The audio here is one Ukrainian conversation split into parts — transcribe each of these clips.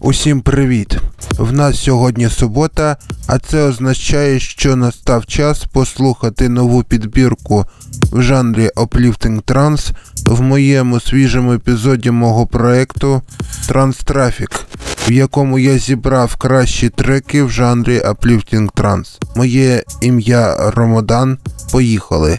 Усім привіт! В нас сьогодні субота, а це означає, що настав час послухати нову підбірку в жанрі Uplifting Trance в моєму свіжому епізоді мого проекту Trans Traffic, в якому я зібрав кращі треки в жанрі Uplifting Trance. Моє ім'я Ромодан. Поїхали!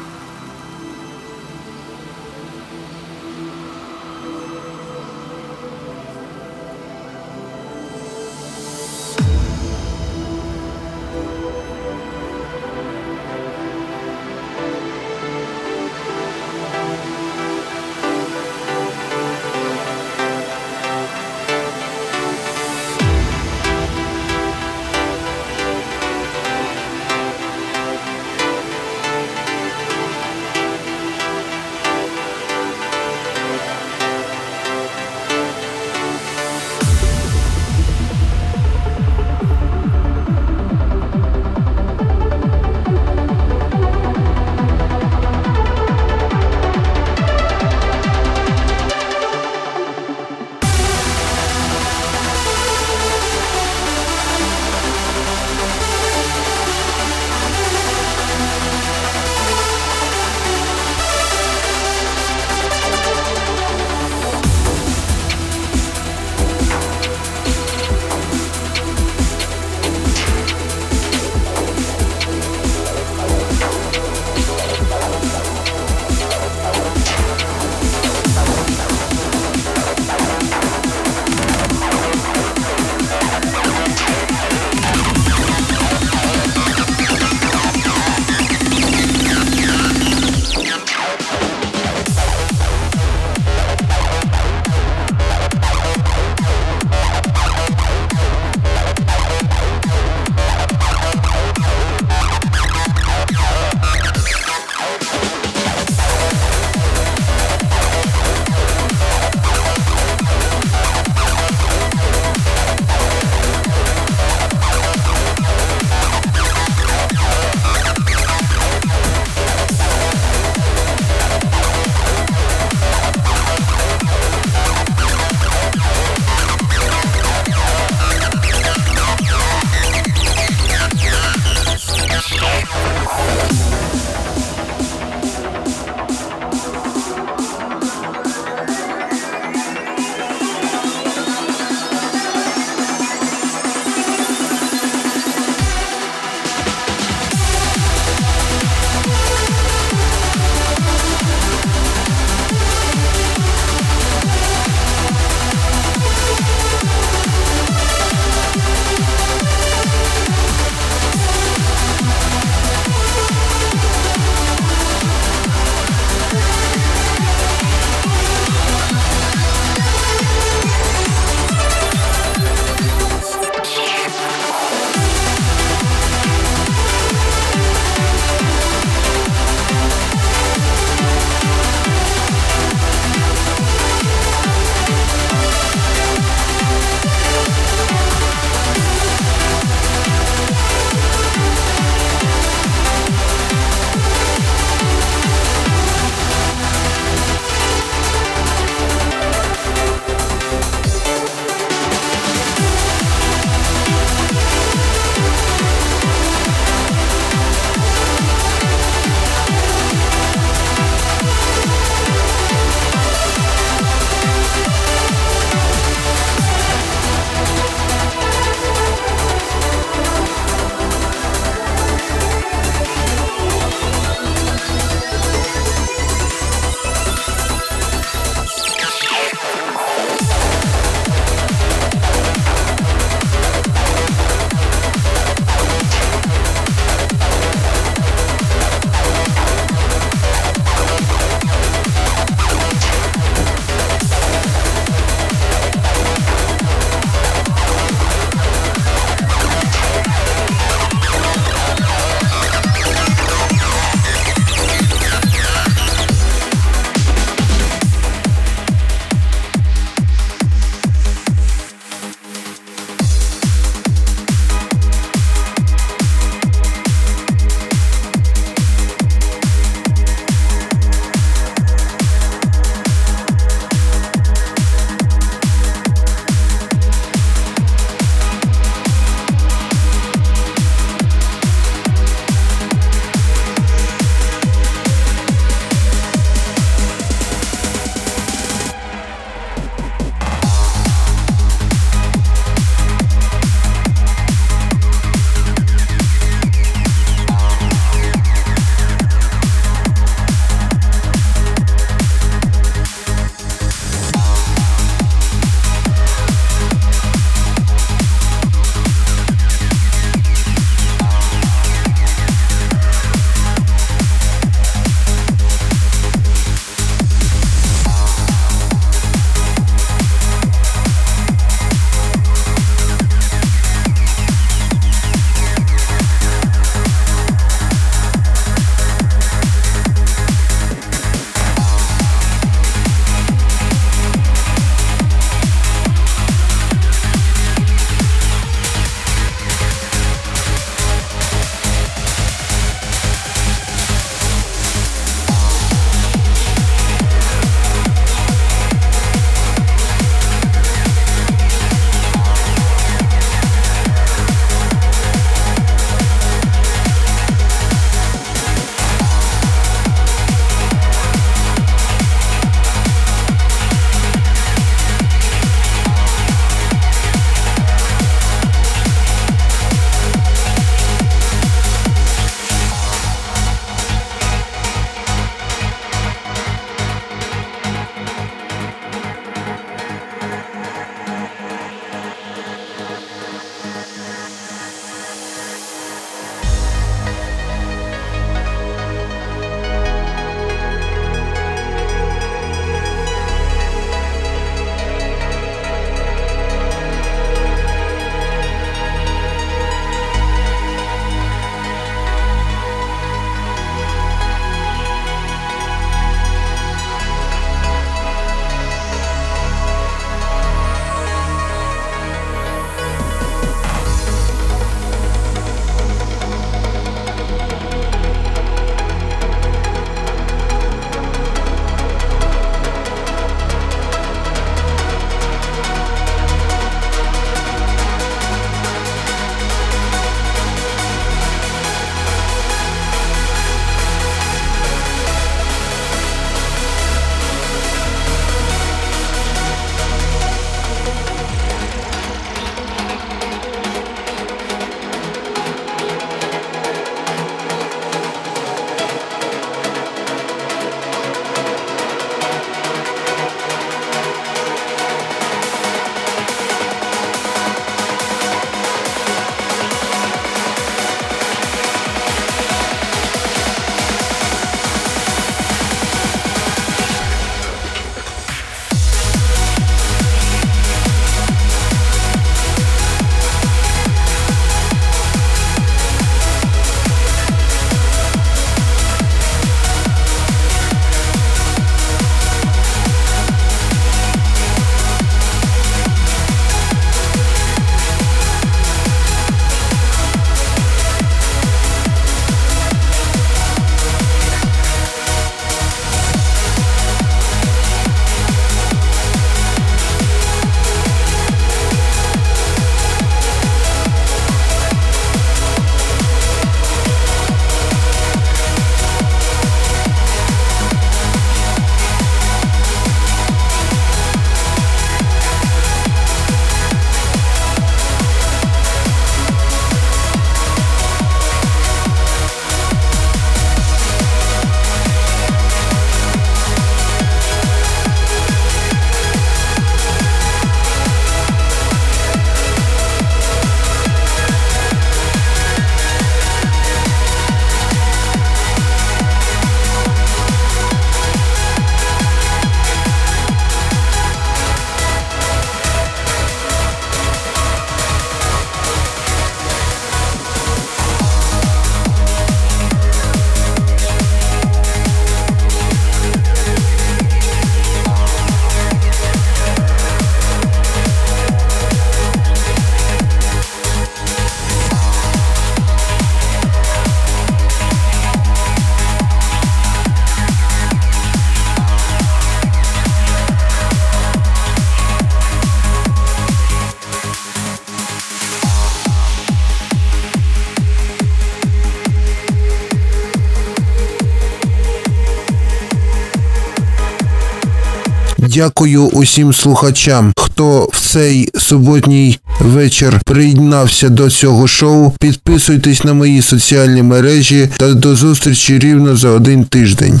Дякую усім слухачам, хто в цей суботній вечір приєднався до цього шоу. Підписуйтесь на мої соціальні мережі та до зустрічі рівно за один тиждень.